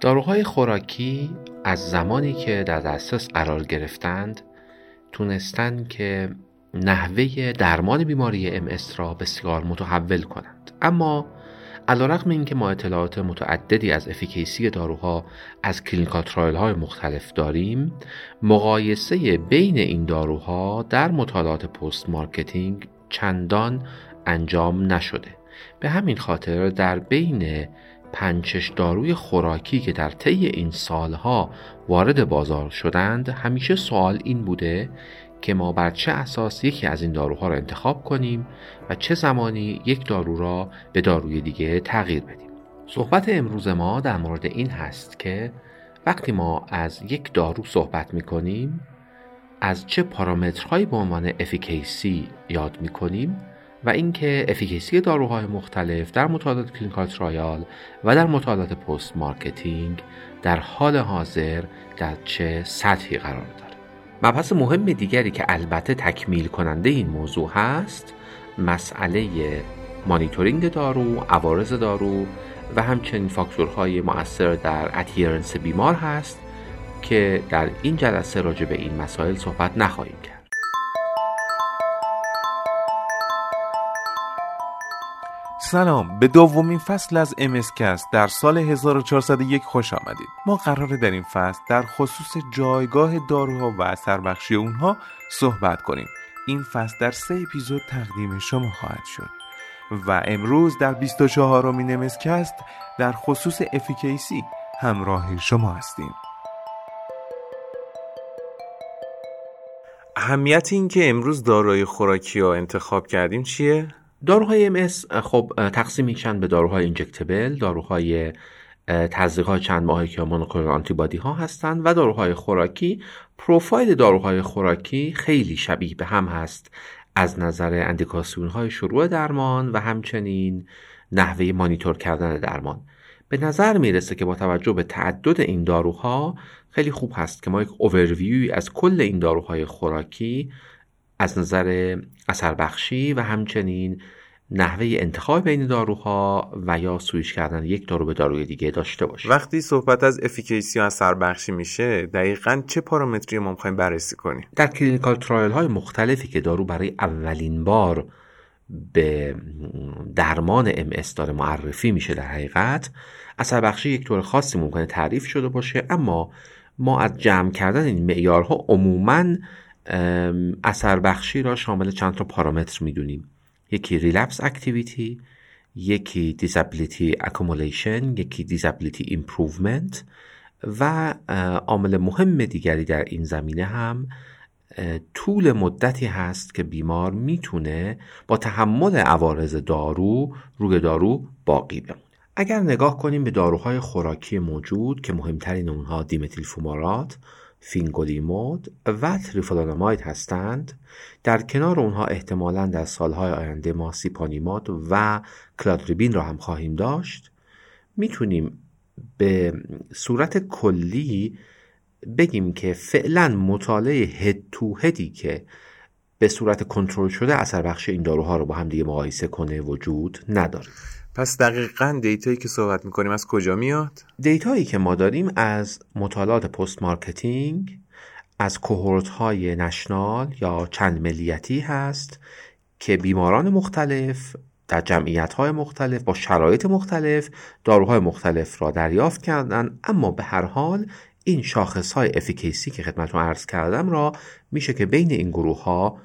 داروهای خوراکی از زمانی که در دسترس قرار گرفتند تونستند که نحوه درمان بیماری ام اس را بسیار متحول کنند. اما علیرغم اینکه ما اطلاعات متعددی از efficacy داروها از clinical trial های مختلف داریم مقایسه بین این داروها در مطالعات post-marketing چندان انجام نشده. به همین خاطر در بین پنچش داروی خوراکی که در طی این سالها وارد بازار شدند همیشه سوال این بوده که ما بر چه اساس یکی از این داروها را انتخاب کنیم و چه زمانی یک دارو را به داروی دیگه تغییر بدیم. صحبت امروز ما در مورد این هست که وقتی ما از یک دارو صحبت می کنیم از چه پارامترهایی به عنوان افیکیسی یاد می کنیم و اینکه efficacy داروهای مختلف در مطالعات clinical trial و در مطالعات post-marketing در حال حاضر در چه سطحی قرار دارد مبحث مهم دیگری که البته تکمیل کننده این موضوع هست مسئله مانیتورینگ دارو، عوارض دارو و همچنین فاکتورهای مؤثر در adherence بیمار هست که در این جلسه راجع به این مسائل صحبت نخواهیم کرد. سلام. به دومین فصل از امسکست در سال 1401 خوش آمدید. ما قراره در این فصل در خصوص جایگاه داروها و اثر بخشی اونها صحبت کنیم. این فصل در سه اپیزود تقدیم شما خواهد شد. و امروز در 24 امین امسکست در خصوص افیکیسی همراه شما هستیم. اهمیت این که امروز داروی خوراکی ها انتخاب کردیم چیه؟ داروهای ام خب تقسیم میشن به داروهای اینجکتبل داروهای تزریق چند ماهی که مونوکلونال آنتیبادی ها هستند و داروهای خوراکی. پروفایل داروهای خوراکی خیلی شبیه به هم هست از نظر اندیکاسیون های شروع درمان و همچنین نحوه مانیتور کردن درمان. به نظر می‌رسه که با توجه به تعدد این داروها خیلی خوب هست که ما یک اوورویوی از کل این داروهای خوراکی از نظر اثر بخشی و همچنین نحوه انتخاب بین داروها و یا سویش کردن یک دارو به داروی دیگه داشته باشه وقتی صحبت از efficacy و اثر بخشی میشه دقیقا چه پارامتری ما می‌خوایم بررسی کنیم؟ در clinical trial های مختلفی که دارو برای اولین بار به درمان ام اس داره معرفی میشه در حقیقت اثر بخشی یک طور خاصی ممکنه تعریف شده باشه اما ما از جمع کردن این معیارها عموماً اثر بخشی را شامل چند تا پارامتر می‌دونیم. یکی relapse activity یکی disability accumulation یکی disability improvement و عامل مهم دیگری در این زمینه هم طول مدتی هست که بیمار می‌تونه با تحمل عوارض دارو روی دارو باقی بمونه. اگر نگاه کنیم به داروهای خوراکی موجود که مهمترین اونها dimethyl fumarate fingolimod و teriflunomide هستند. در کنار اونها احتمالا در سالهای آینده ما siponimod و cladribine را هم خواهیم داشت. می‌تونیم به صورت کلی بگیم که فعلا مطالعه head to head ی که به صورت کنترل شده اثر بخش این داروها رو با هم دیگه مقایسه کنه وجود نداره. پس دقیقا data یی که صحبت می‌کنیم از کجا میاد؟ data یی که ما داریم از مطالعات post marketing از cohort های national یا چند ملیتی هست که بیماران مختلف در جمعیت های مختلف با شرایط مختلف داروهای مختلف را دریافت کردن اما به هر حال این شاخص های efficacy که خدمتتون عرض کردم را میشه که بین این گروه ها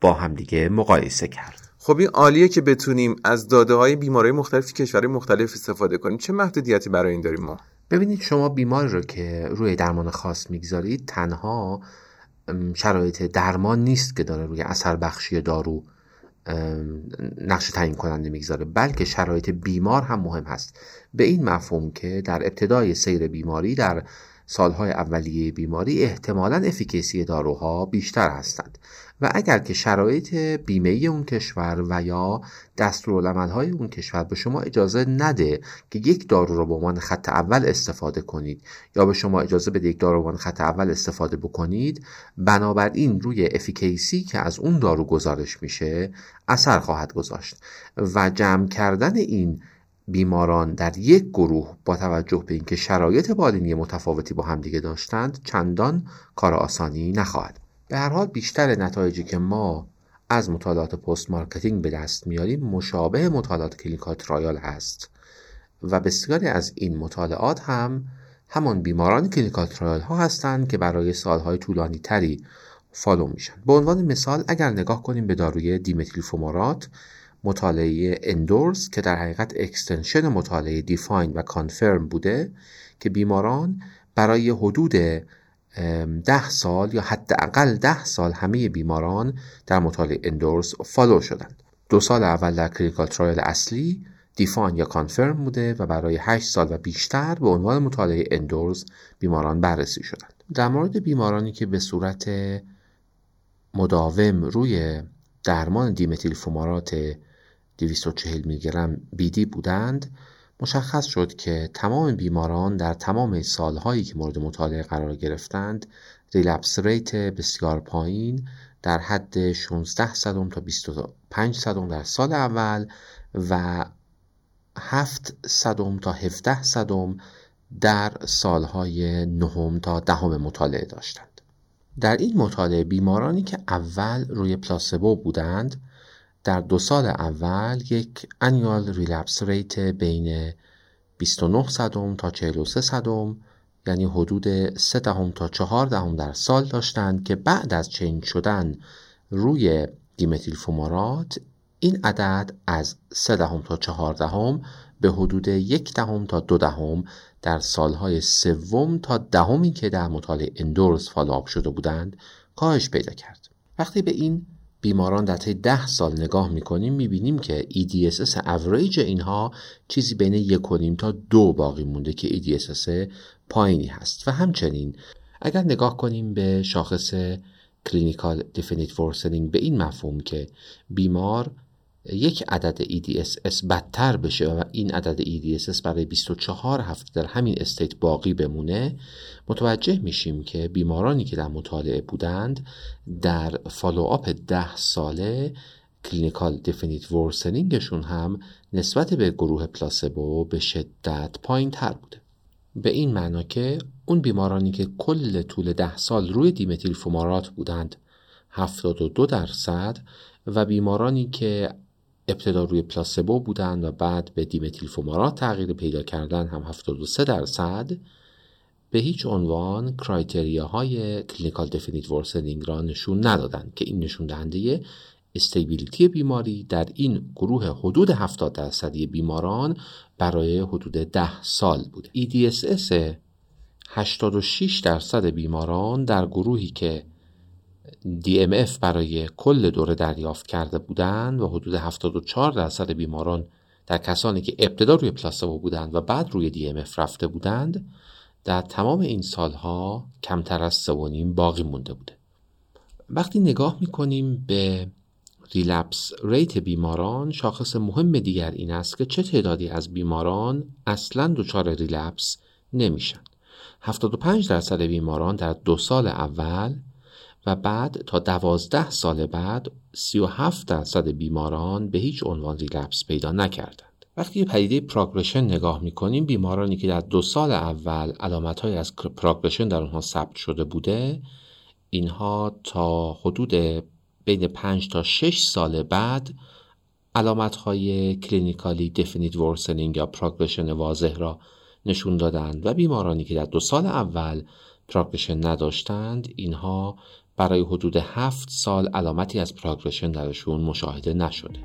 با همدیگه مقایسه کرد خب این عالیه که بتونیم از داده های بیماری مختلف کشورهای مختلف استفاده کنیم. چه محدودیتی برای این داریم ما؟ ببینید شما بیماری رو که روی درمان خاص می‌گذارید تنها شرایط درمان نیست که داره روی اثر بخشی دارو نقش تعیین کننده می‌گذاره بلکه شرایط بیمار هم مهم هست. به این مفهوم که در ابتدای سیر بیماری در سالهای اولیه بیماری احتمالا افیکیسی داروها بیشتر هستند و اگر که شرایط بیمه اون کشور و یا های اون کشور به شما اجازه نده که یک دارو رو به عنوان خط اول استفاده کنید یا به شما اجازه بده یک دارو به عنوان خط اول استفاده بکنید بنابراین روی افیکیسی که از اون دارو گزارش میشه اثر خواهد گذاشت و جمع کردن این بیماران در یک گروه با توجه به اینکه شرایط بالینی متفاوتی با همدیگه داشتند چندان کار آسانی نخواهد. به هر حال بیشتر نتایجی که ما از مطالعات post marketing به دست میاریم مشابه مطالعات clinical trial هست. و بسیاری از این مطالعات هم همان بیماران clinical trial ها هستند که برای سالهای طولانی تری follow میشن. به عنوان مثال اگر نگاه کنیم به داروی dimethyl fumarate مطالعه ENDORSE که در حقیقت extension مطالعه DEFINE و CONFIRM بوده که بیماران برای حدود ده سال یا حداقل ده سال همه بیماران در مطالعه ENDORSE follow شدند. دو سال اول در clinical trial اصلی DEFINE یا CONFIRM بوده و برای 8 سال و بیشتر به عنوان مطالعه ENDORSE بیماران بررسی شدند. در مورد بیمارانی که به صورت مداوم روی درمان dimethyl fumarate 240 میلی گرم BID بودند مشخص شد که تمام بیماران در تمام سالهایی که مورد مطالعه قرار گرفتند ریلپس ریت بسیار پایین در حد 16 صدم تا 25 صدم در سال اول و 7 صدم تا 17 صدم در سالهای نهم تا دهم مطالعه داشتند. در این مطالعه بیمارانی که اول روی پلاسبو بودند در دو سال اول یک annual relapse rate بین 29 صدم تا 43 صدم یعنی حدود 3 دهم تا 4 دهم در سال داشتند که بعد از change شدن روی dimethyl fumarate این عدد از 3 دهم تا 4 دهم به حدود یک دهم تا دو دهم در سالهای سوم تا دهمی که در مطالعه ENDORSE follow-up شده بودند کاهش پیدا کرد. وقتی به این بیماران در طی ده سال نگاه می‌کنیم می‌بینیم که EDSS اوریج اینها چیزی بین یک و تا دو باقی مونده که EDSS پایینی هست. و همچنین اگر نگاه کنیم به شاخص clinical definite worsening به این مفهوم که بیمار یک عدد EDSS بدتر بشه و این عدد EDSS برای 24 هفته در همین state باقی بمونه متوجه میشیم که بیمارانی که در مطالعه بودند در follow-up ده ساله clinical definite worsening شون هم نسبت به گروه placebo به شدت پایین تر بوده. به این معنا که اون بیمارانی که کل طول ده سال روی dimethyl fumarate بودند 72 درصد و بیمارانی که ابتدا روی placebo بودند و بعد به dimethyl fumarate تغییر پیدا کردن هم 73 درصد به هیچ عنوان criteria های clinical definite worsening را نشون ندادند که این نشون دهنده stability بیماری در این گروه حدود 70 درصدی بیماران برای حدود 10 سال بوده. EDSS 86 درصد بیماران در گروهی که DMF برای کل دوره دریافت کرده بودند و حدود 74 درصد بیماران در کسانی که ابتدا روی placebo بودند و بعد روی DMF رفته بودند در تمام این سالها کمتر از سوانیم باقی مونده بوده. وقتی نگاه می‌کنیم به ریلپس ریت بیماران شاخص مهم دیگر این است که چه تعدادی از بیماران اصلا دچار ریلپس نمیشن. 75 درصد بیماران در دو سال اول و بعد تا دوازده سال بعد 37 درصد بیماران به هیچ عنوان ریلپس پیدا نکردند. وقتی پدیده progression نگاه می‌کنیم بیمارانی که در دو سال اول علامت های از progression در آنها ثبت شده بوده اینها تا حدود بین 5 تا 6 سال بعد علامت های clinically definite worsening یا progression واضح را نشون دادند و بیمارانی که در دو سال اول progression نداشتند اینها برای حدود هفت سال علامتی از progression درشون مشاهده نشده.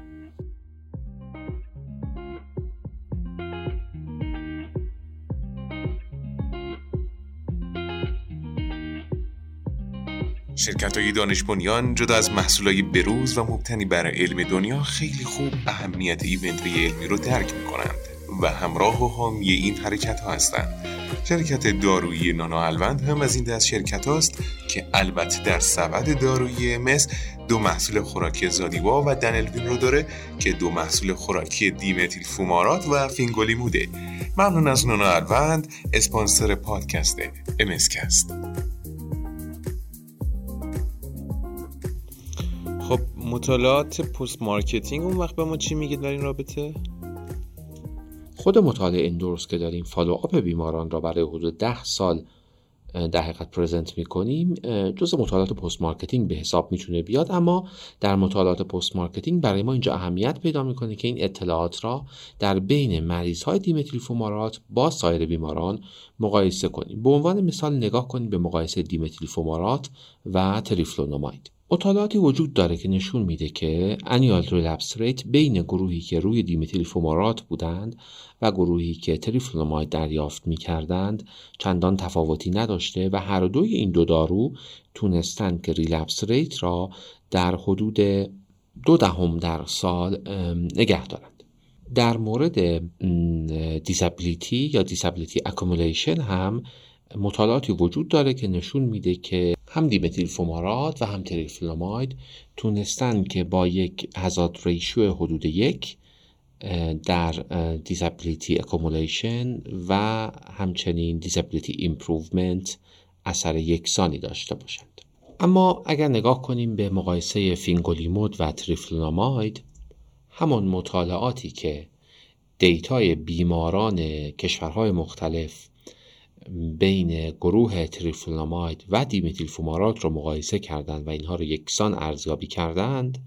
شرکت های دانش بنیان جدا از محصول های بروز و مبتنی بر علم دنیا خیلی خوب اهمیت ایونت علمی رو درک می کنند و همراه و حامی این حرکت ها هستند. شرکت دارویی نانا الوند هم از این دست شرکت هاست که البته در سبد دارویی مس دو محصول خوراکی زادیوا و دنلوین رو داره که دو محصول خوراکی دیمتیل فومارات و فینگولیموده ممنون از نانا الوند اسپانسر پادکست MSCast خب مطالعات post marketing اون وقت به ما چی میگه در این رابطه؟ خود مطالعه ENDORSE که داریم follow-up بیماران را برای حدود ده سال در حقیقت present می‌کنیم جز مطالعات post marketing به حساب می‌تونه بیاد. اما در مطالعات post marketing برای ما اینجا اهمیت پیدا می‌کنه که این اطلاعات را در بین مریض های dimethyl fumarate با سایر بیماران مقایسه کنیم. به عنوان مثال نگاه کنیم به مقایسه dimethyl fumarate و teriflunomide. مطالعاتی وجود داره که نشون میده که annual relapse rate بین گروهی که روی dimethyl fumarate بودند و گروهی که teriflunomide دریافت می‌کردند چندان تفاوتی نداشته و هر دوی این دو دارو تونستند که relapse rate را در حدود دو دهم در سال نگه دارند. در مورد disability یا disability accumulation هم مطالعاتی وجود داره که نشون میده که هم dimethyl fumarate و هم teriflunomide تونستن که با یک hazard ratio حدود یک در disability accumulation و همچنین disability improvement اثر یکسانی داشته باشند. اما اگر نگاه کنیم به مقایسه فینگولیمود و تریفلونوماید همون مطالعاتی که data ی بیماران کشورهای مختلف بین گروه تریفلونوماید و dimethyl fumarate رو مقایسه کردند و اینها رو یکسان ارزیابی کردند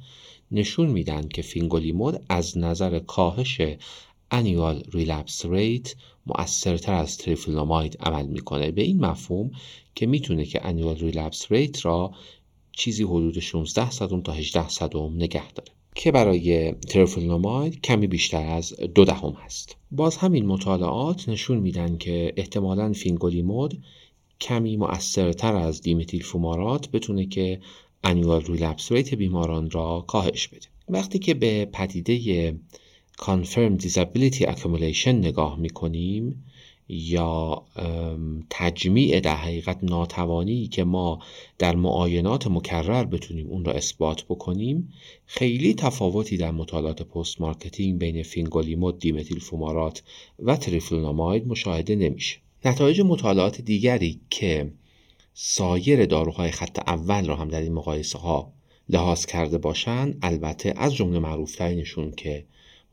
نشون میدن که فینگولیمود از نظر کاهش annual relapse rate مؤثرتر از تریفلونوماید عمل می‌کنه. به این مفهوم که می‌تونه که annual relapse rate را چیزی حدود 16 صدم تا 18 صدم نگه داره. که برای تریفلونوماید کمی بیشتر از دو دهم هست. باز همین مطالعات نشون میدن که احتمالا فینگولیمود کمی مؤثرتر از dimethyl fumarate بتونه که annual relapse rate بیماران را کاهش بده. وقتی که به پدیده Confirmed Disability Accumulation نگاه می‌کنیم یا تجمیع در حقیقت ناتوانی که ما در معاینات مکرر بتونیم اون را اثبات بکنیم خیلی تفاوتی در مطالعات post marketing بین فینگولیمود dimethyl fumarate و تریفلونوماید مشاهده نمیشه. نتایج مطالعات دیگری که سایر داروهای خط اول را هم در این مقایسه ها لحاظ کرده باشند البته از جمله معروفترینشون که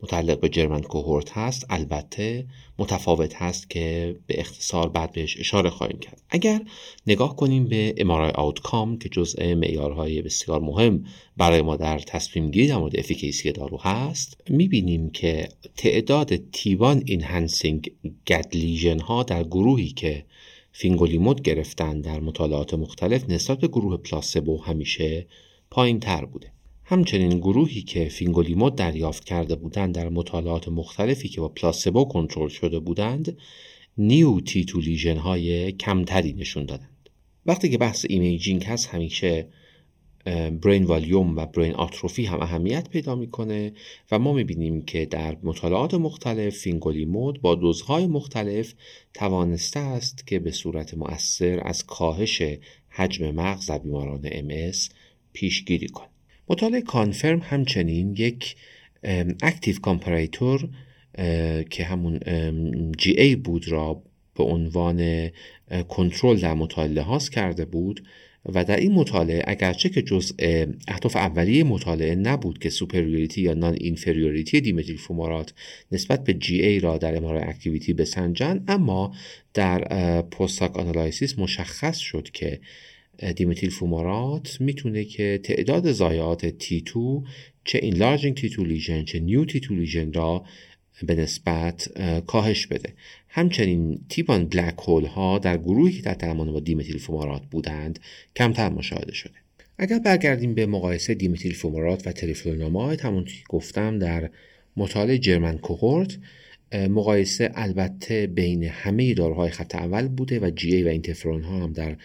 متعلق به German cohort هست البته متفاوت هست که به اختصار بعد بهش اشاره خواهیم کرد. اگر نگاه کنیم به MRI outcome که جزء معیارهای بسیار مهم برای ما در تصمیم گیری در مورد efficacy دارو هست می‌بینیم که تعداد T1 enhancing Gad lesion ها در گروهی که فینگولیمود گرفتن در مطالعات مختلف نسبت به گروه placebo همیشه پایین تر بوده. همچنین گروهی که فینگولیمود دریافت کرده بودند در مطالعات مختلفی که با placebo کنترل شده بودند new T2 lesion های کمتری نشون دادند. وقتی که بحث imaging هست همیشه brain volume و brain atrophy هم اهمیت پیدا می‌کنه و ما می‌بینیم که در مطالعات مختلف فینگولیمود با دوزهای مختلف توانسته است که به صورت مؤثر از کاهش حجم مغز در بیماران MS پیشگیری کنه مطالعه CONFIRM همچنین یک active comparator که همون GA بود را به عنوان کنترل در مطالعه لحاظ کرده بود و در این مطالعه اگرچه که جزء اهداف اولیه مطالعه نبود که superiority یا non inferiority dimethyl fumarate نسبت به GA را در MRI activity بسنجن اما در post hoc analysis مشخص شد که dimethyl fumarate می‌تونه که تعداد ضایعات T2 چه enlarging T2 lesion چه new T2 lesion را به نسبت کاهش بده. همچنین T1 black hole ها در گروهی که در با dimethyl fumarate بودند کمتر مشاهده شده. اگر برگردیم به مقایسه dimethyl fumarate و تریفلونوماید همون که گفتم در مطالعه German cohort مقایسه البته بین همه داروهای خط اول بوده و GA و اینترفرون ها هم در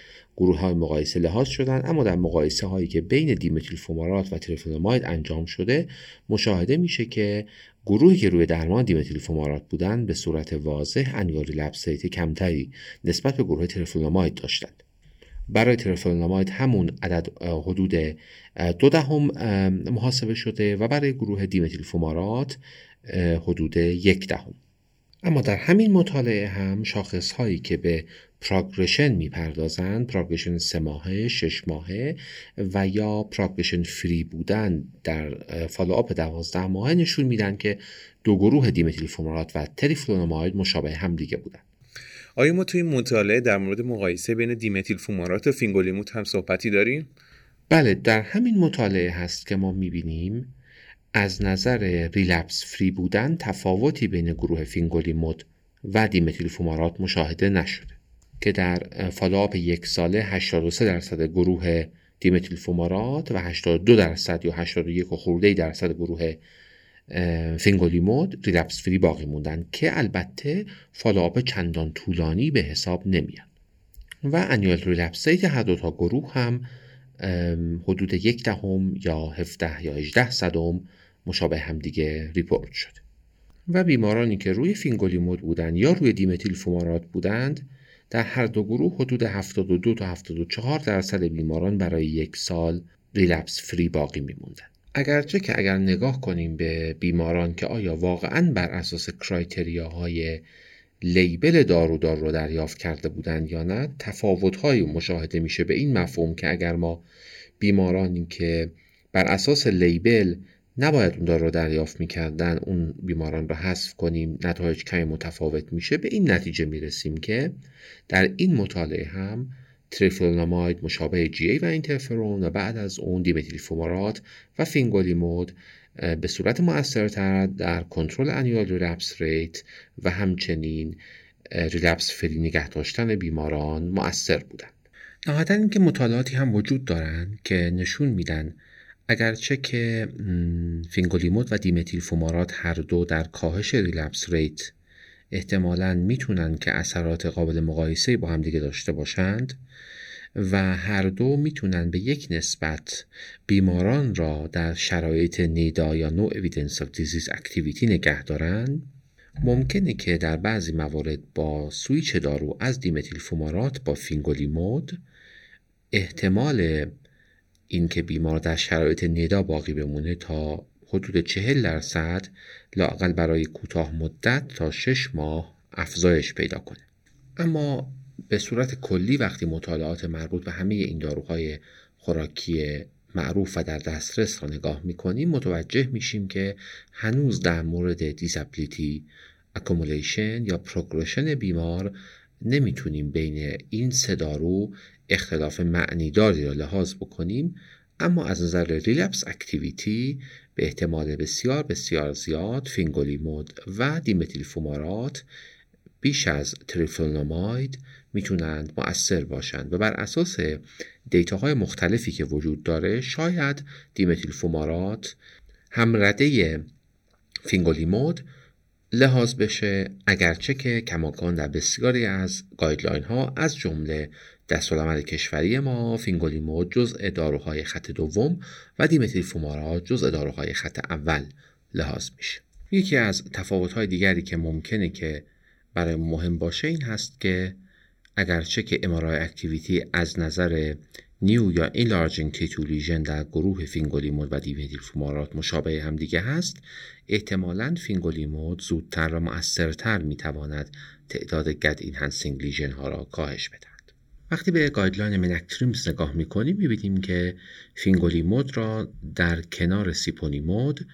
گروه های مقایسه لحاظ شدن اما در مقایسه هایی که بین dimethyl fumarate و تریفلونوماید انجام شده مشاهده میشه که گروهی که روی درمان dimethyl fumarate بودند به صورت واضح annual relapse rate کمتری نسبت به گروه تریفلونوماید داشتند. برای تریفلونوماید همون عدد حدود دو دهم محاسبه شده و برای گروه dimethyl fumarate حدود یک دهم. اما در همین مطالعه هم شاخص هایی که به progression می‌پردازند progression سه ماهه شش ماهه و یا progression free بودن در follow-up دوازده ماهه نشون میدن که دو گروه dimethyl fumarate و تریفلونوماید مشابه هم دیگه بودن آیا ما توی مطالعه در مورد مقایسه بین dimethyl fumarate و فینگولیمود هم صحبتی داریم؟ بله در همین مطالعه هست که ما می‌بینیم از نظر relapse free بودن تفاوتی بین گروه فینگولیمود و dimethyl fumarate مشاهده نشده که در follow-up یک ساله 83 درصد گروه dimethyl fumarate و 82 درصد یا 81 و خورده درصد گروه فینگولیمود relapse free باقی موندن که البته follow-up چندان طولانی به حساب نمیان و annual relapse rate هر دو تا گروه هم حدود یک دهم یا 17 یا 18 صدم مشابه هم دیگه report شده و بیمارانی که روی فینگولیمود بودند یا روی dimethyl fumarate بودند در هر دو گروه حدود 72 تا 74 درصد بیماران برای یک سال relapse free باقی میموندن. اگرچه که اگر نگاه کنیم به بیماران که آیا واقعا بر اساس criteria های label دارو دارو رو دریافت کرده بودند یا نه تفاوتهایی مشاهده میشه به این مفهوم که اگر ما بیمارانی که بر اساس label نباید اون دارو رو دریافت می‌کردن اون بیماران رو حذف کنیم نتایج کمی متفاوت میشه. به این نتیجه می‌رسیم که در این مطالعه هم تریفلونوماید مشابه GA و اینترفرون و بعد از اون dimethyl fumarate و فینگولیمود به صورت مؤثرتر در کنترل annual relapse rate و همچنین relapse free نگه داشتن بیماران مؤثر بودند نهایتا اینکه مطالعاتی هم وجود دارند که نشون میدن اگرچه که فینگولیمود و دیمتیل فومارات هر دو در کاهش relapse rate احتمالا می‌تونن که اثرات قابل مقایسه با هم دیگه داشته باشند و هر دو می‌تونن به یک نسبت بیماران را در شرایط NEDA یا no evidence of disease activity نگه دارند ممکنه که در بعضی موارد با سویچ دارو از دیمتیل فومارات با فینگولیمود احتمال اینکه بیمار در شرایط NEDA باقی بمونه تا حدود چهل درصد لاقل برای کوتاه مدت تا شش ماه افزایش پیدا کنه. اما به صورت کلی وقتی مطالعات مربوط به همه این داروهای خوراکی معروف و در دسترس را نگاه می‌کنیم متوجه میشیم که هنوز در مورد disability accumulation یا progression بیمار نمی‌تونیم بین این سه دارو اختلاف معنیداری را لحاظ بکنیم اما از نظر relapse activity به احتمال بسیار بسیار زیاد فینگولیمود و دیمتیل فومارات بیش از تریفلونوماید می‌تونند مؤثر باشند و بر اساس data های مختلفی که وجود داره شاید دیمتیل فومارات همرده فینگولیمود لحاظ بشه اگرچه که کماکان در بسیاری از guideline ها از جمله دستورالعمل کشوری ما فینگولیمود جزء داروهای خط دوم و دیمتیل فومارات جزء داروهای خط اول لحاظ میشه. یکی از تفاوت‌های دیگری که ممکنه که برای مهم باشه این هست که اگرچه که MRI activity از نظر new یا enlarging T2 lesion در گروه فینگولیمود و دیمتیل فومارات مشابه هم دیگه هست احتمالا فینگولیمود زودتر و مؤثرتر می‌تواند تعداد Gad enhancing lesion ها را کاهش بدهد. وقتی به guideline MENACTRIMS نگاه می‌کنیم می‌بینیم که فینگولیمود را در کنار سیپونیمود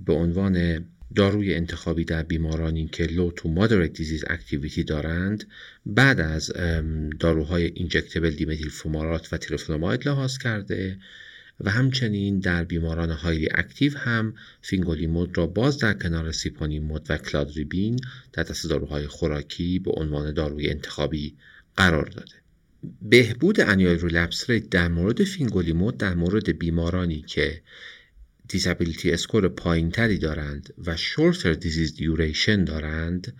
به عنوان داروی انتخابی در بیمارانی که low to moderate disease activity دارند بعد از داروهای injectable دیمتیل فومارات و تریفلونوماید لحاظ کرده و همچنین در بیماران highly active هم فینگولیمود را باز در کنار سیپونیمود و کلادریبین در دسته داروهای خوراکی به عنوان داروی انتخابی قرار داده. بهبود annual relapse rate در مورد فینگولیمود در مورد بیمارانی که disability score پایینتری دارند و shorter disease duration دارند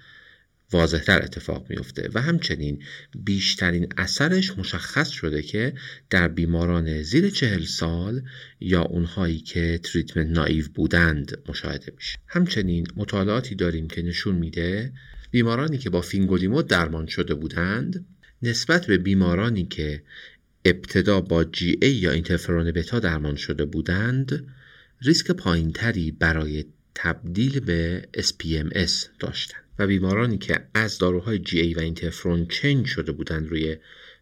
واضحتر اتفاق میفته و همچنین بیشترین اثرش مشخص شده که در بیماران زیر چهل سال یا اونهایی که treatment naive بودند مشاهده میشه. همچنین مطالعاتی داریم که نشون میده بیمارانی که با فینگولیمود درمان شده بودند نسبت به بیمارانی که ابتدا با GA یا اینترفرون بتا درمان شده بودند ریسک پایینتری برای تبدیل به SPMS داشتند و بیمارانی که از داروهای GA و اینترفرون change شده بودند روی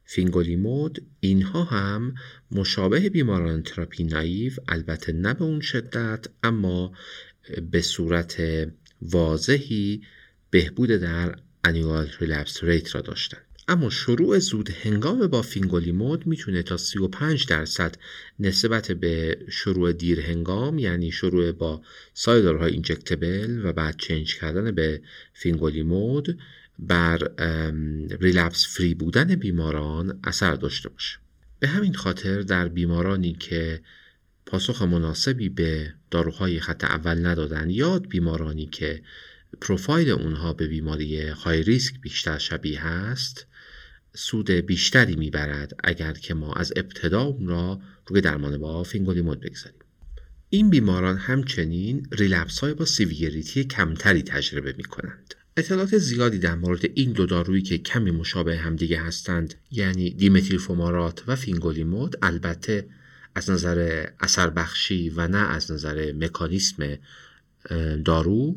فینگولیمود اینها هم مشابه بیماران therapy naive البته نه به اون شدت اما به صورت واضحی بهبود در annual relapse rate را داشتند. اما شروع زود هنگام با فینگولیمود می‌تونه تا 35 درصد نسبت به شروع دیر هنگام یعنی شروع با داروهای injectable و بعد change کردن به فینگولیمود بر relapse free بودن بیماران اثر داشته باشه. به همین خاطر در بیمارانی که پاسخ مناسبی به داروهای خط اول ندادن یا در بیمارانی که پروفایل اونها به بیماری high risk بیشتر شبیه هست سود بیشتری می‌برد اگر که ما از ابتدا اون را روی درمان با فینگولیمود بگذاریم این بیماران همچنین relapse های با severity کمتری تجربه می کنند. اطلاعات زیادی در مورد این دو دارویی که کمی مشابه همدیگه هستند یعنی دیمتیل فومارات و فینگولیمود البته از نظر اثر بخشی و نه از نظر مکانیسم دارو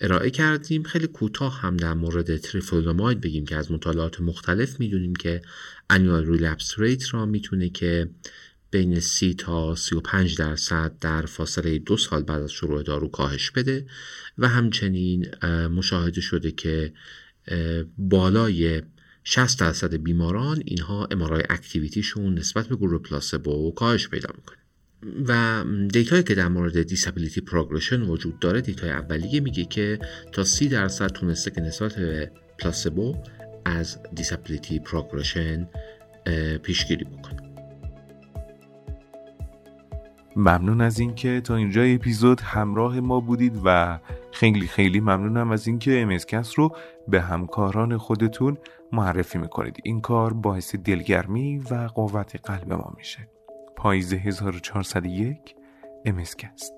ارائه کردیم. خیلی کوتاه هم در مورد تریفلونوماید بگیم که از مطالعات مختلف می‌دونیم که annual relapse rate را می‌تونه که بین 30 تا 35 درصد در فاصله دو سال بعد از شروع دارو کاهش بده و همچنین مشاهده شده که بالای 60 درصد بیماران اینها MRI activity شون نسبت به گروه پلاسبو کاهش پیدا می‌کنه. و data یی که در مورد disability progression وجود داره data ی اولیه میگه که تا 30 درصد تونسته که نسبت به پلاسبو از disability progression پیشگیری بکنه. ممنون از اینکه تا اینجا اپیزود همراه ما بودید و خیلی خیلی ممنونم از اینکه MSCast رو به همکاران خودتون معرفی می‌کنید. این کار باعث دلگرمی و قوت قلب ما میشه. پاییز 1401 امسکست